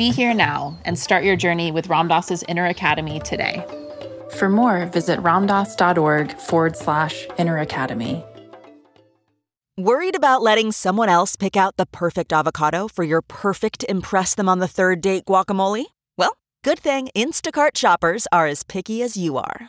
Be here now and start your journey with Ram Dass's Inner Academy today. For more, visit ramdass.org forward slash inner academy. Worried about letting someone else pick out the perfect avocado for your perfect Impress Them on the Third Date guacamole? Well, good thing Instacart shoppers are as picky as you are.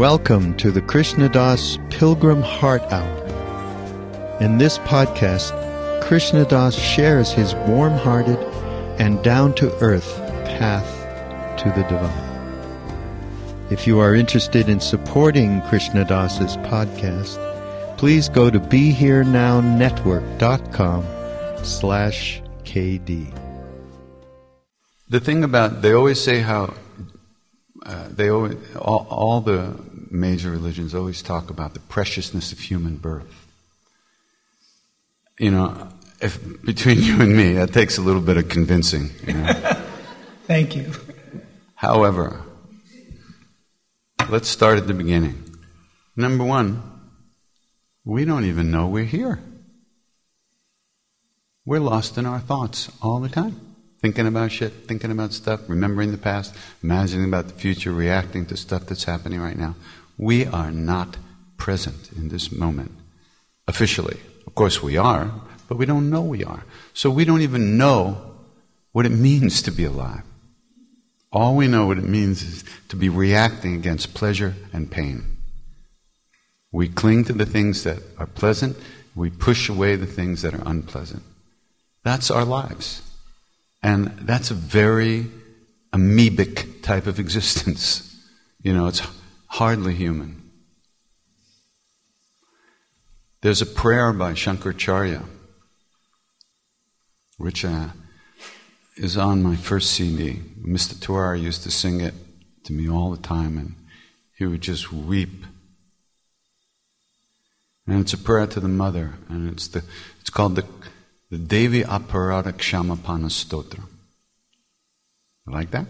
Welcome to the Krishna Das Pilgrim Heart Hour. In this podcast, Krishna Das shares his warm hearted and down to earth path to the divine. If you are interested in supporting Krishna Das's podcast, please go to BeHereNowNetwork.com slash KD. The thing about, they always say how uh, they always, all, all the major religions always talk about the preciousness of human birth. You know, if between you and me, that takes a little bit of convincing. You know? Thank you. However, let's start at the beginning. Number one, we don't even know we're here. We're lost in our thoughts all the time thinking about shit, thinking about stuff, remembering the past, imagining about the future, reacting to stuff that's happening right now. We are not present in this moment officially. Of course, we are, but we don't know we are. So we don't even know what it means to be alive. All we know what it means is to be reacting against pleasure and pain. We cling to the things that are pleasant, we push away the things that are unpleasant. That's our lives. And that's a very amoebic type of existence. You know, it's hardly human. There's a prayer by Shankaracharya, which uh, is on my first CD. Mr. Tewari used to sing it to me all the time, and he would just weep. And it's a prayer to the mother, and it's the it's called the the Devi Aparada Kshamapana Stotra. You like that?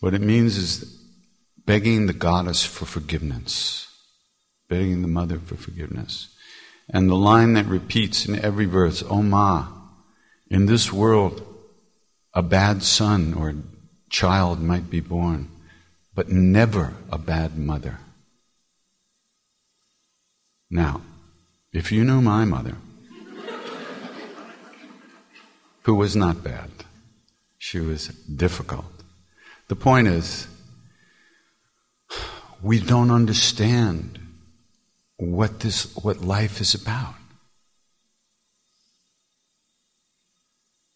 What it means is begging the goddess for forgiveness, begging the mother for forgiveness. And the line that repeats in every verse, Oh Ma, in this world, a bad son or child might be born, but never a bad mother. Now, if you knew my mother, who was not bad, she was difficult. The point is, we don't understand what this what life is about.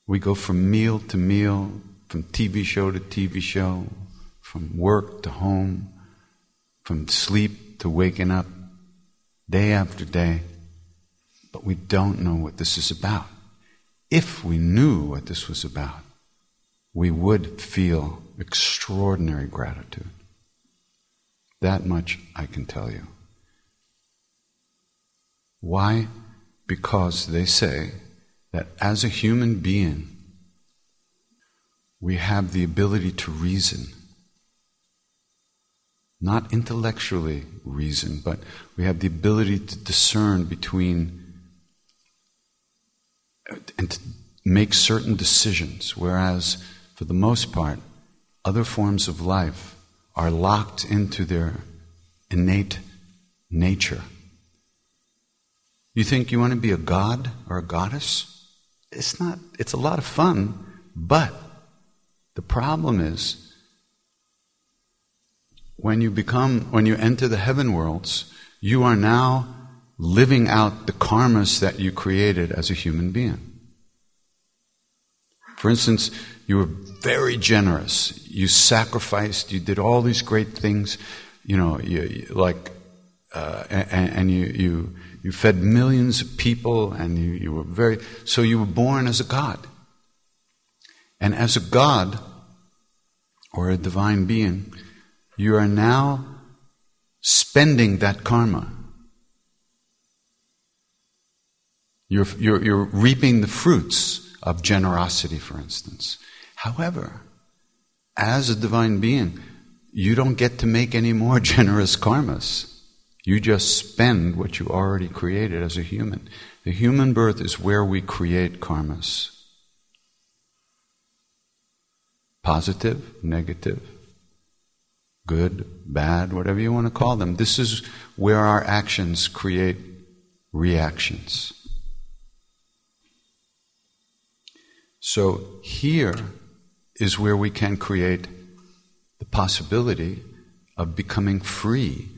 We go from meal to meal, from TV show to TV show, from work to home, from sleep to waking up, day after day. But we don't know what this is about. If we knew what this was about, we would feel extraordinary gratitude. That much I can tell you. Why? Because they say that as a human being, we have the ability to reason. Not intellectually reason, but we have the ability to discern between uh, and to make certain decisions, whereas for the most part, other forms of life are locked into their innate nature. You think you want to be a god or a goddess? It's not, it's a lot of fun, but the problem is when you become, when you enter the heaven worlds, you are now living out the karmas that you created as a human being. For instance, you were very generous. You sacrificed. You did all these great things. You know, you, like, uh, and, and, you, you, you fed millions of people, and you, you were very. So you were born as a God. And as a God, or a divine being, you are now spending that karma. You're, you're, you're reaping the fruits of generosity, for instance. However, as a divine being, you don't get to make any more generous karmas. You just spend what you already created as a human. The human birth is where we create karmas positive, negative, good, bad, whatever you want to call them. This is where our actions create reactions. So here is where we can create the possibility of becoming free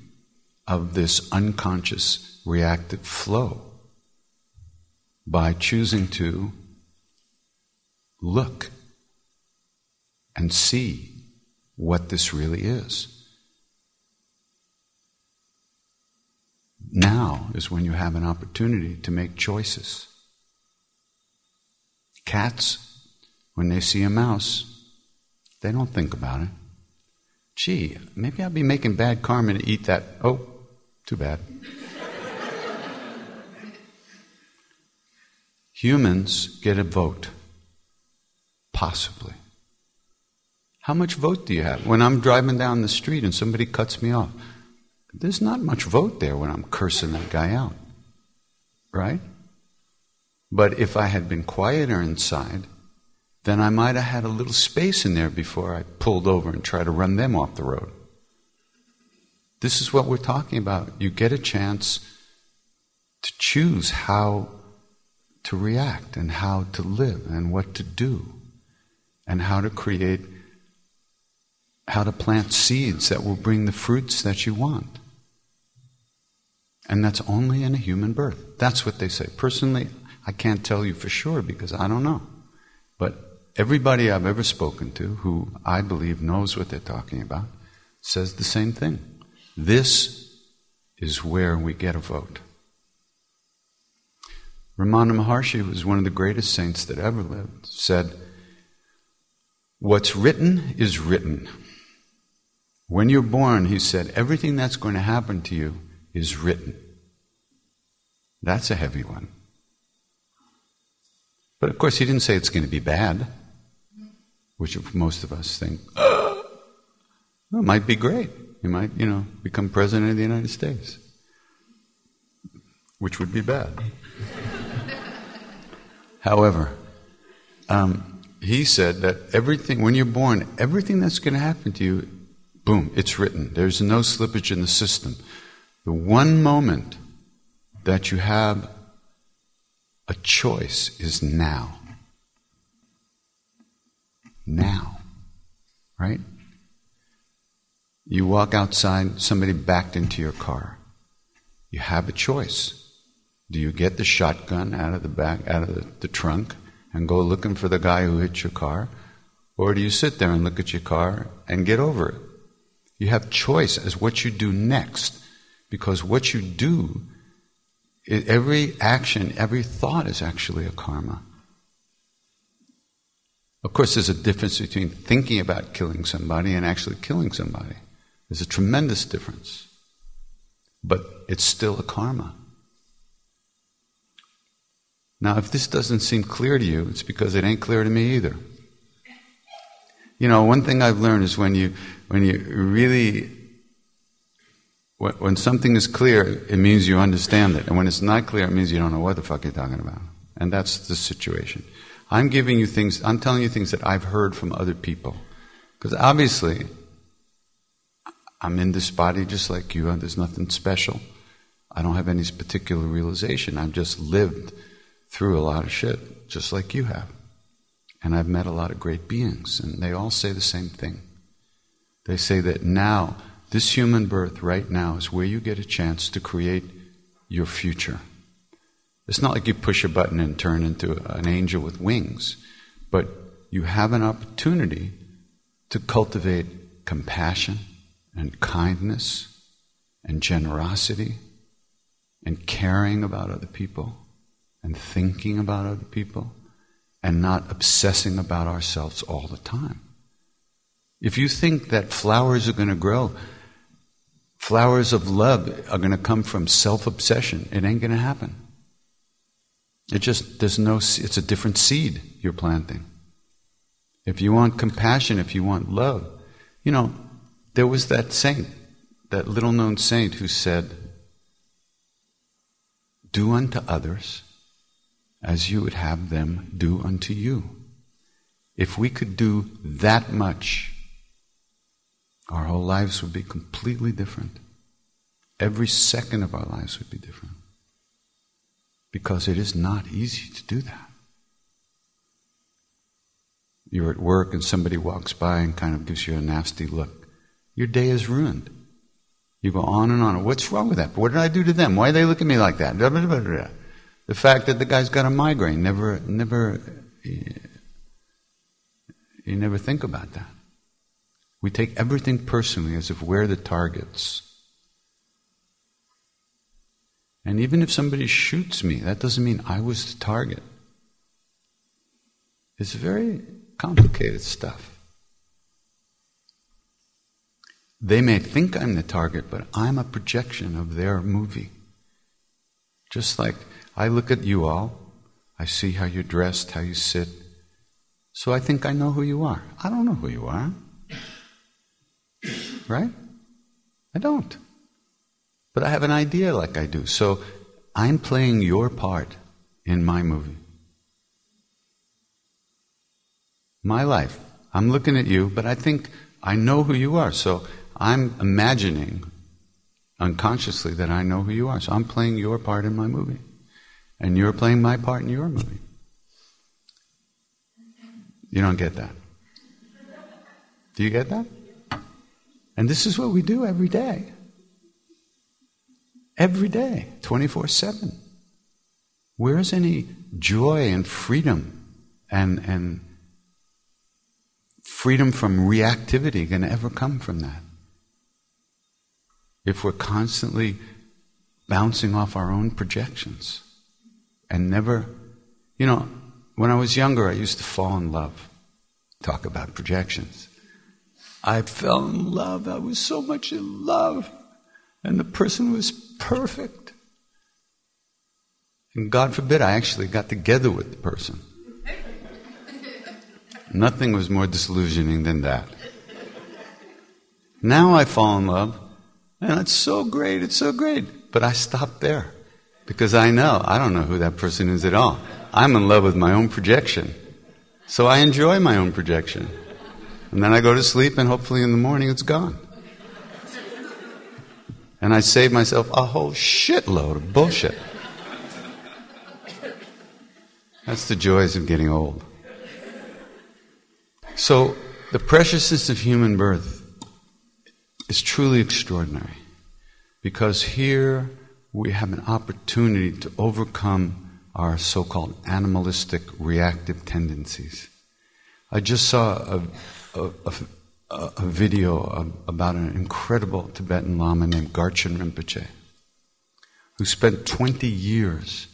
of this unconscious reactive flow by choosing to look and see what this really is. Now is when you have an opportunity to make choices. Cats, when they see a mouse, they don't think about it. Gee, maybe I'll be making bad karma to eat that. Oh, too bad. Humans get a vote. Possibly. How much vote do you have? When I'm driving down the street and somebody cuts me off, there's not much vote there when I'm cursing that guy out. Right? But if I had been quieter inside, then I might have had a little space in there before I pulled over and tried to run them off the road. This is what we're talking about. You get a chance to choose how to react and how to live and what to do and how to create, how to plant seeds that will bring the fruits that you want. And that's only in a human birth. That's what they say. Personally, I can't tell you for sure because I don't know. Everybody I've ever spoken to who I believe knows what they're talking about says the same thing. This is where we get a vote. Ramana Maharshi was one of the greatest saints that ever lived, said, What's written is written. When you're born, he said, everything that's going to happen to you is written. That's a heavy one. But of course, he didn't say it's going to be bad, which most of us think. well, it might be great. You might, you know, become president of the United States. which would be bad. However, um, he said that everything, when you're born, everything that's going to happen to you, boom, it's written. There's no slippage in the system. The one moment that you have a choice is now. Now. Right? You walk outside, somebody backed into your car. You have a choice. Do you get the shotgun out of the back, out of the, the trunk, and go looking for the guy who hit your car? Or do you sit there and look at your car and get over it? You have choice as what you do next, because what you do, every action, every thought is actually a karma. Of course, there's a difference between thinking about killing somebody and actually killing somebody. There's a tremendous difference. But it's still a karma. Now, if this doesn't seem clear to you, it's because it ain't clear to me either. You know, one thing I've learned is when you, when you really, when, something is clear, it means you understand it. And when it's not clear, it means you don't know what the fuck you're talking about. And that's the situation. I'm giving you things, I'm telling you things that I've heard from other people. Because obviously, I'm in this body just like you, there's nothing special. I don't have any particular realization. I've just lived through a lot of shit, just like you have. And I've met a lot of great beings, and they all say the same thing. They say that now, this human birth right now is where you get a chance to create your future. It's not like you push a button and turn into an angel with wings, but you have an opportunity to cultivate compassion and kindness and generosity and caring about other people and thinking about other people and not obsessing about ourselves all the time. If you think that flowers are going to grow, flowers of love are going to come from self obsession, it ain't going to happen. It just, there's no, it's a different seed you're planting. If you want compassion, if you want love, you know, there was that saint, that little known saint who said, Do unto others as you would have them do unto you. If we could do that much, our whole lives would be completely different. Every second of our lives would be different. Because it is not easy to do that. You're at work and somebody walks by and kind of gives you a nasty look. Your day is ruined. You go on and on. What's wrong with that? What did I do to them? Why do they look at me like that? The fact that the guy's got a migraine, never, never, you never think about that. We take everything personally as if we're the targets. And even if somebody shoots me, that doesn't mean I was the target. It's very complicated stuff. They may think I'm the target, but I'm a projection of their movie. Just like I look at you all, I see how you're dressed, how you sit. So I think I know who you are. I don't know who you are. Right? I don't. But I have an idea like I do. So I'm playing your part in my movie. My life. I'm looking at you, but I think I know who you are. So I'm imagining unconsciously that I know who you are. So I'm playing your part in my movie and you're playing my part in your movie. You don't get that. Do you get that? And this is what we do every day. Every day, 24 7. Where is any joy and freedom and, and freedom from reactivity going to ever come from that? If we're constantly bouncing off our own projections and never, you know, when I was younger, I used to fall in love. Talk about projections. I fell in love. I was so much in love. And the person was perfect. And God forbid I actually got together with the person. Nothing was more disillusioning than that. Now I fall in love, and it's so great, it's so great. But I stopped there. Because I know, I don't know who that person is at all. I'm in love with my own projection. So I enjoy my own projection. And then I go to sleep, and hopefully in the morning it's gone. And I saved myself a whole shitload of bullshit. That's the joys of getting old. So, the preciousness of human birth is truly extraordinary because here we have an opportunity to overcome our so called animalistic reactive tendencies. I just saw a, a, a, a video of, about an incredible Tibetan Lama named Garchen Rinpoche, who spent 20 years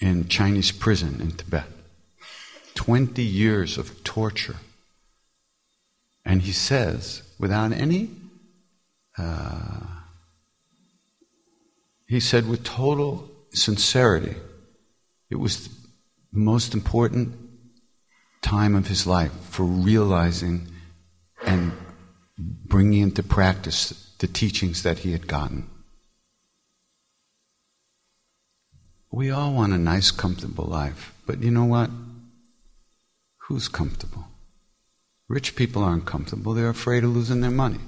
in Chinese prison in Tibet. 20 years of torture. And he says, without any, uh, he said with total sincerity, it was the most important time of his life for realizing bringing into practice the teachings that he had gotten. We all want a nice, comfortable life. But you know what? Who's comfortable? Rich people aren't comfortable. They're afraid of losing their money.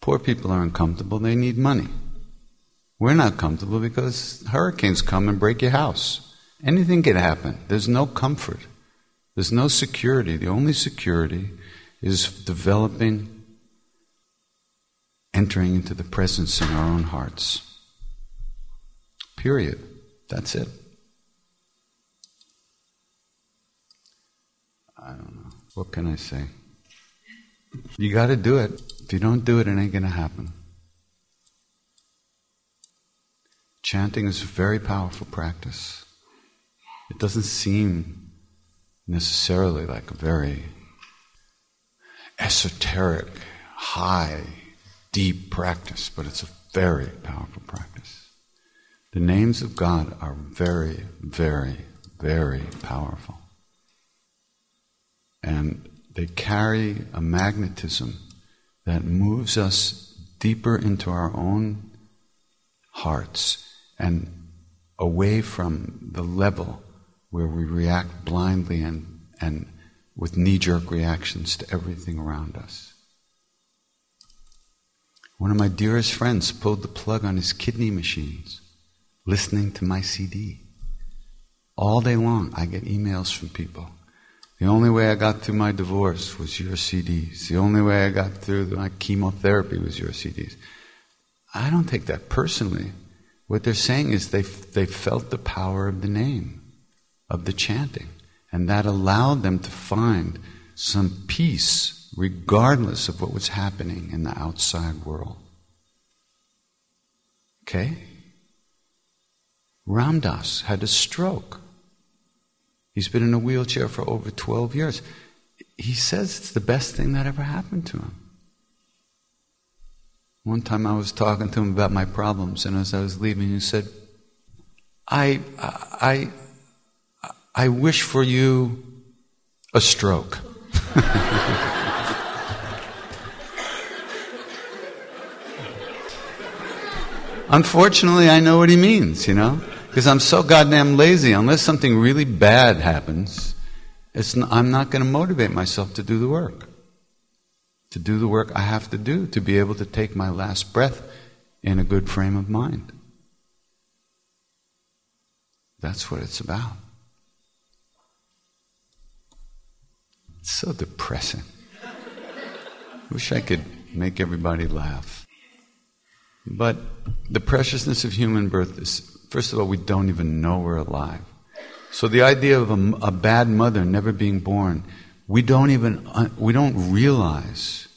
Poor people aren't comfortable. They need money. We're not comfortable because hurricanes come and break your house. Anything can happen. There's no comfort. There's no security. The only security is developing, entering into the presence in our own hearts. Period. That's it. I don't know. What can I say? You got to do it. If you don't do it, it ain't going to happen. Chanting is a very powerful practice. It doesn't seem necessarily like a very esoteric, high, deep practice, but it's a very powerful practice. The names of God are very, very, very powerful. And they carry a magnetism that moves us deeper into our own hearts and away from the level where we react blindly and, and with knee jerk reactions to everything around us. One of my dearest friends pulled the plug on his kidney machines listening to my CD. All day long, I get emails from people. The only way I got through my divorce was your CDs. The only way I got through my chemotherapy was your CDs. I don't take that personally. What they're saying is they, they felt the power of the name, of the chanting, and that allowed them to find some peace regardless of what was happening in the outside world. Okay? Ram Dass had a stroke. He's been in a wheelchair for over 12 years. He says it's the best thing that ever happened to him. One time I was talking to him about my problems, and as I was leaving, he said, I, I, I wish for you a stroke. Unfortunately, I know what he means, you know? Because I'm so goddamn lazy. Unless something really bad happens, n- I'm not going to motivate myself to do the work. To do the work I have to do to be able to take my last breath in a good frame of mind. That's what it's about. It's so depressing. Wish I could make everybody laugh. But the preciousness of human birth is First of all, we don't even know we're alive. So the idea of a, a bad mother never being born, we don't even uh, we don't realize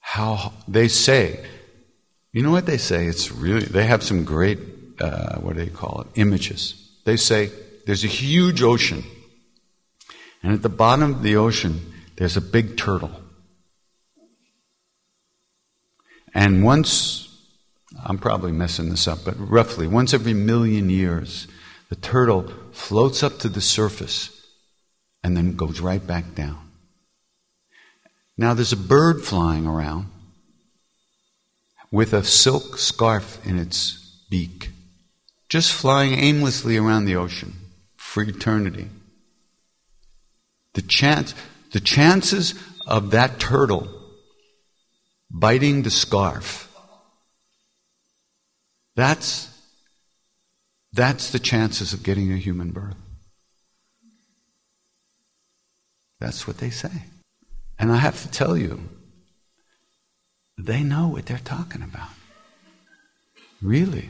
how they say. You know what they say? It's really they have some great uh, what do they call it? Images. They say there's a huge ocean, and at the bottom of the ocean there's a big turtle. And once I'm probably messing this up, but roughly once every million years, the turtle floats up to the surface and then goes right back down. Now there's a bird flying around with a silk scarf in its beak, just flying aimlessly around the ocean for eternity. The chance, the chances of that turtle biting the scarf, that's, that's the chances of getting a human birth. That's what they say. And I have to tell you, they know what they're talking about. Really.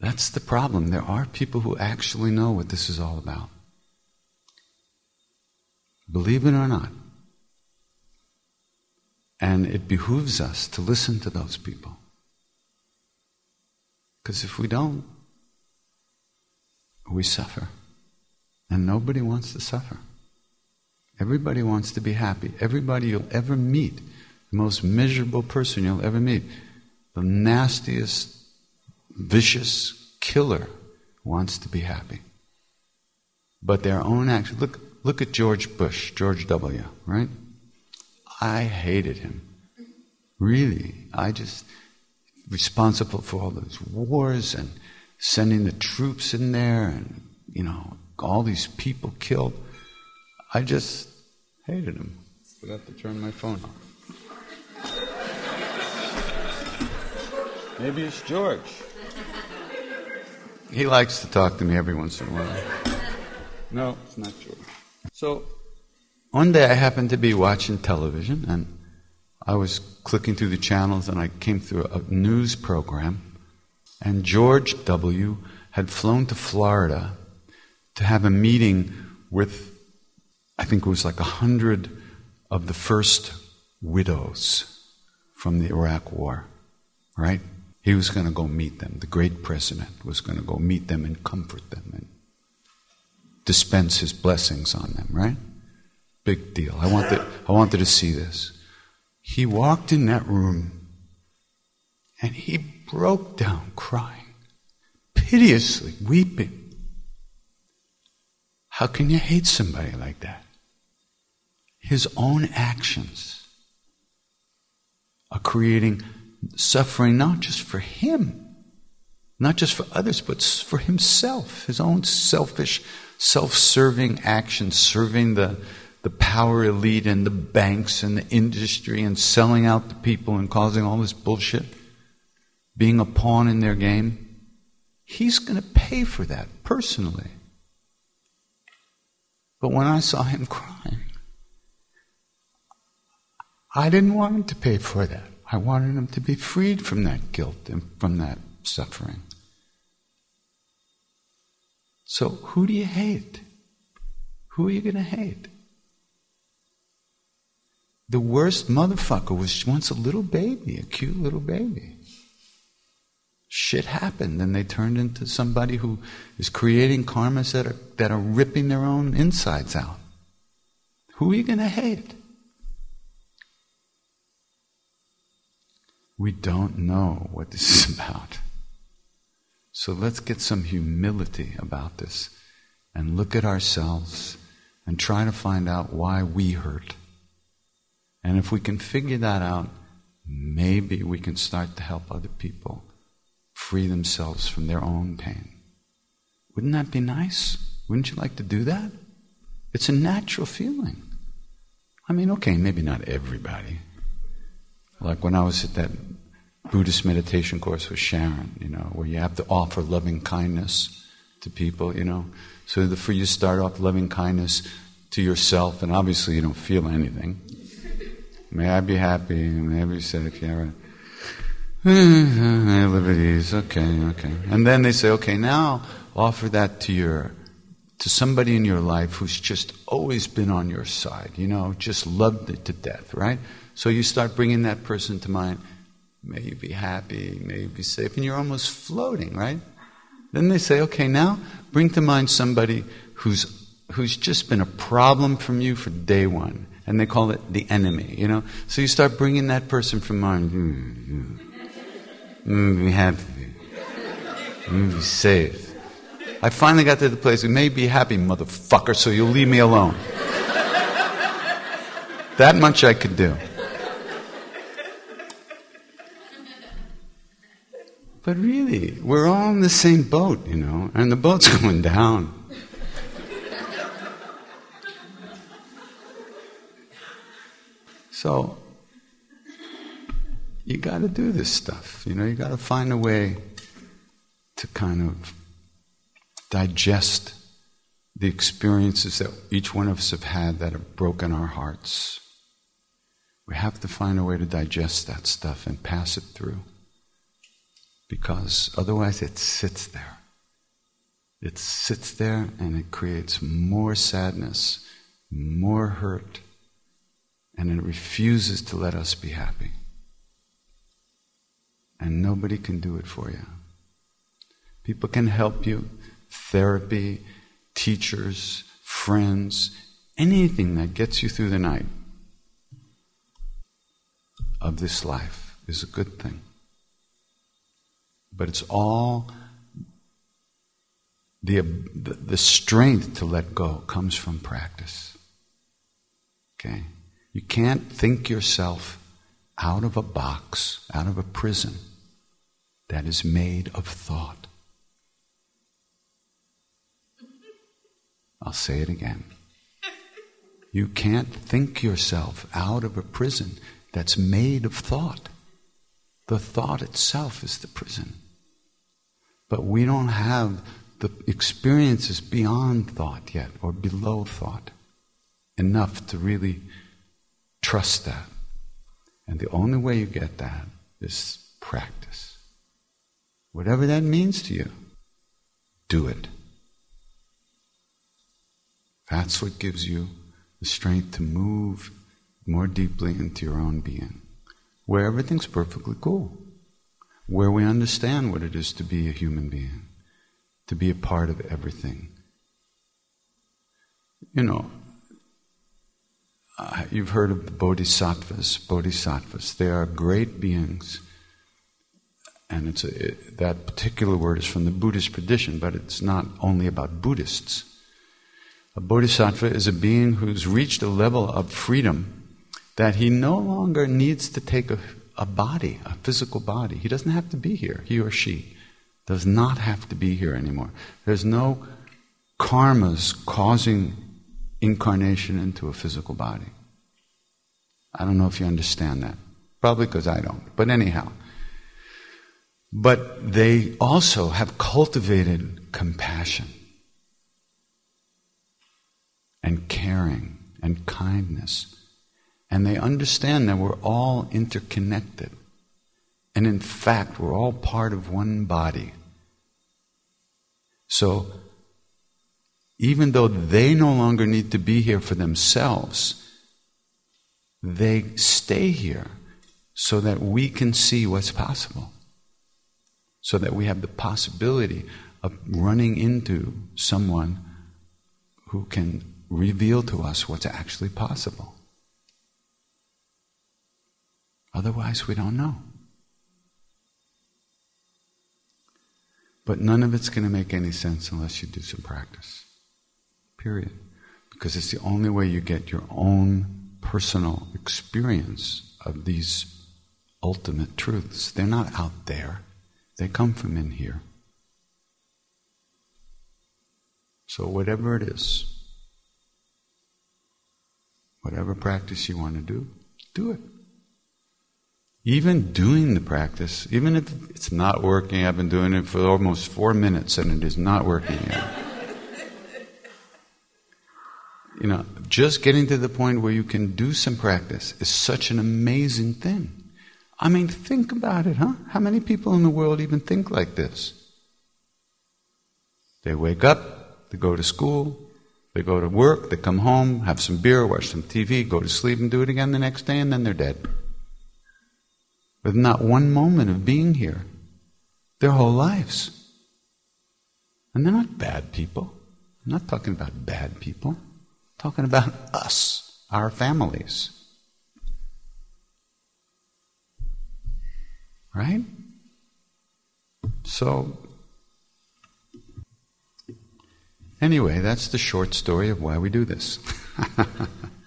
That's the problem. There are people who actually know what this is all about. Believe it or not. And it behooves us to listen to those people. Because if we don't, we suffer. And nobody wants to suffer. Everybody wants to be happy. Everybody you'll ever meet, the most miserable person you'll ever meet, the nastiest, vicious killer wants to be happy. But their own action. Look, look at George Bush, George W., right? I hated him. Really. I just responsible for all those wars and sending the troops in there and, you know, all these people killed. I just Hated him. Forgot to turn my phone off. Maybe it's George. He likes to talk to me every once in a while. No, it's not George. So, one day I happened to be watching television and I was clicking through the channels and I came through a news program and George W. had flown to Florida to have a meeting with I think it was like a hundred of the first widows from the Iraq War, right? He was going to go meet them. The great president was going to go meet them and comfort them and dispense his blessings on them, right? Big deal. I wanted, I wanted to see this. He walked in that room and he broke down crying, piteously weeping. How can you hate somebody like that? his own actions are creating suffering not just for him, not just for others, but for himself, his own selfish, self serving actions, serving the, the power elite and the banks and the industry and selling out the people and causing all this bullshit, being a pawn in their game. He's going to pay for that personally. But when I saw him crying, I didn't want him to pay for that. I wanted him to be freed from that guilt and from that suffering. So, who do you hate? Who are you going to hate? The worst motherfucker was once a little baby, a cute little baby. Shit happened, and they turned into somebody who is creating karmas that are, that are ripping their own insides out. Who are you going to hate? We don't know what this is about. So let's get some humility about this and look at ourselves and try to find out why we hurt. And if we can figure that out, maybe we can start to help other people free themselves from their own pain. Wouldn't that be nice? Wouldn't you like to do that? It's a natural feeling. I mean, okay, maybe not everybody. Like when I was at that Buddhist meditation course with Sharon, you know, where you have to offer loving kindness to people, you know. So the, for you start off loving kindness to yourself, and obviously you don't feel anything. May I be happy, may I be safe, yeah, right. Mm-hmm, I live at ease, okay, okay. And then they say, okay, now offer that to your to somebody in your life who's just always been on your side, you know, just loved it to death, right? So you start bringing that person to mind. May you be happy, may you be safe, and you're almost floating, right? Then they say, okay, now bring to mind somebody who's, who's just been a problem from you for day one. And they call it the enemy, you know? So you start bringing that person from mind. Mm, mm, be happy. Mm, be safe. I finally got to the place, you may be happy, motherfucker, so you'll leave me alone. that much I could do. But really, we're all in the same boat, you know, and the boat's going down. So, you got to do this stuff. You know, you got to find a way to kind of digest the experiences that each one of us have had that have broken our hearts. We have to find a way to digest that stuff and pass it through. Because otherwise it sits there. It sits there and it creates more sadness, more hurt, and it refuses to let us be happy. And nobody can do it for you. People can help you, therapy, teachers, friends, anything that gets you through the night of this life is a good thing. But it's all the, the, strength to let go comes from practice. Okay? You can't think yourself out of a box, out of a prison that is made of thought. I'll say it again. You can't think yourself out of a prison that's made of thought. The thought itself is the prison. But we don't have the experiences beyond thought yet, or below thought, enough to really trust that. And the only way you get that is practice. Whatever that means to you, do it. That's what gives you the strength to move more deeply into your own being, where everything's perfectly cool, where we understand what it is to be a human being, to be a part of everything. You know, uh, you've heard of the bodhisattvas. Bodhisattvas, they are great beings. And it's a, it, that particular word is from the Buddhist tradition, but it's not only about Buddhists. A bodhisattva is a being who's reached a level of freedom that he no longer needs to take a, a body, a physical body. He doesn't have to be here, he or she does not have to be here anymore. There's no karmas causing incarnation into a physical body. I don't know if you understand that. Probably because I don't. But anyhow. But they also have cultivated compassion and caring and kindness. And they understand that we're all interconnected. And in fact, we're all part of one body. So, even though they no longer need to be here for themselves, they stay here so that we can see what's possible. So that we have the possibility of running into someone who can reveal to us what's actually possible. Otherwise, we don't know. But none of it's going to make any sense unless you do some practice. Period. Because it's the only way you get your own personal experience of these ultimate truths. They're not out there, they come from in here. So, whatever it is, whatever practice you want to do, do it. Even doing the practice, even if it's not working, I've been doing it for almost four minutes and it is not working yet. You know, just getting to the point where you can do some practice is such an amazing thing. I mean, think about it, huh? How many people in the world even think like this? They wake up, they go to school, they go to work, they come home, have some beer, watch some TV, go to sleep, and do it again the next day, and then they're dead. With not one moment of being here, their whole lives. And they're not bad people. I'm not talking about bad people. Talking about us, our families. Right? So, Anyway, that's the short story of why we do this.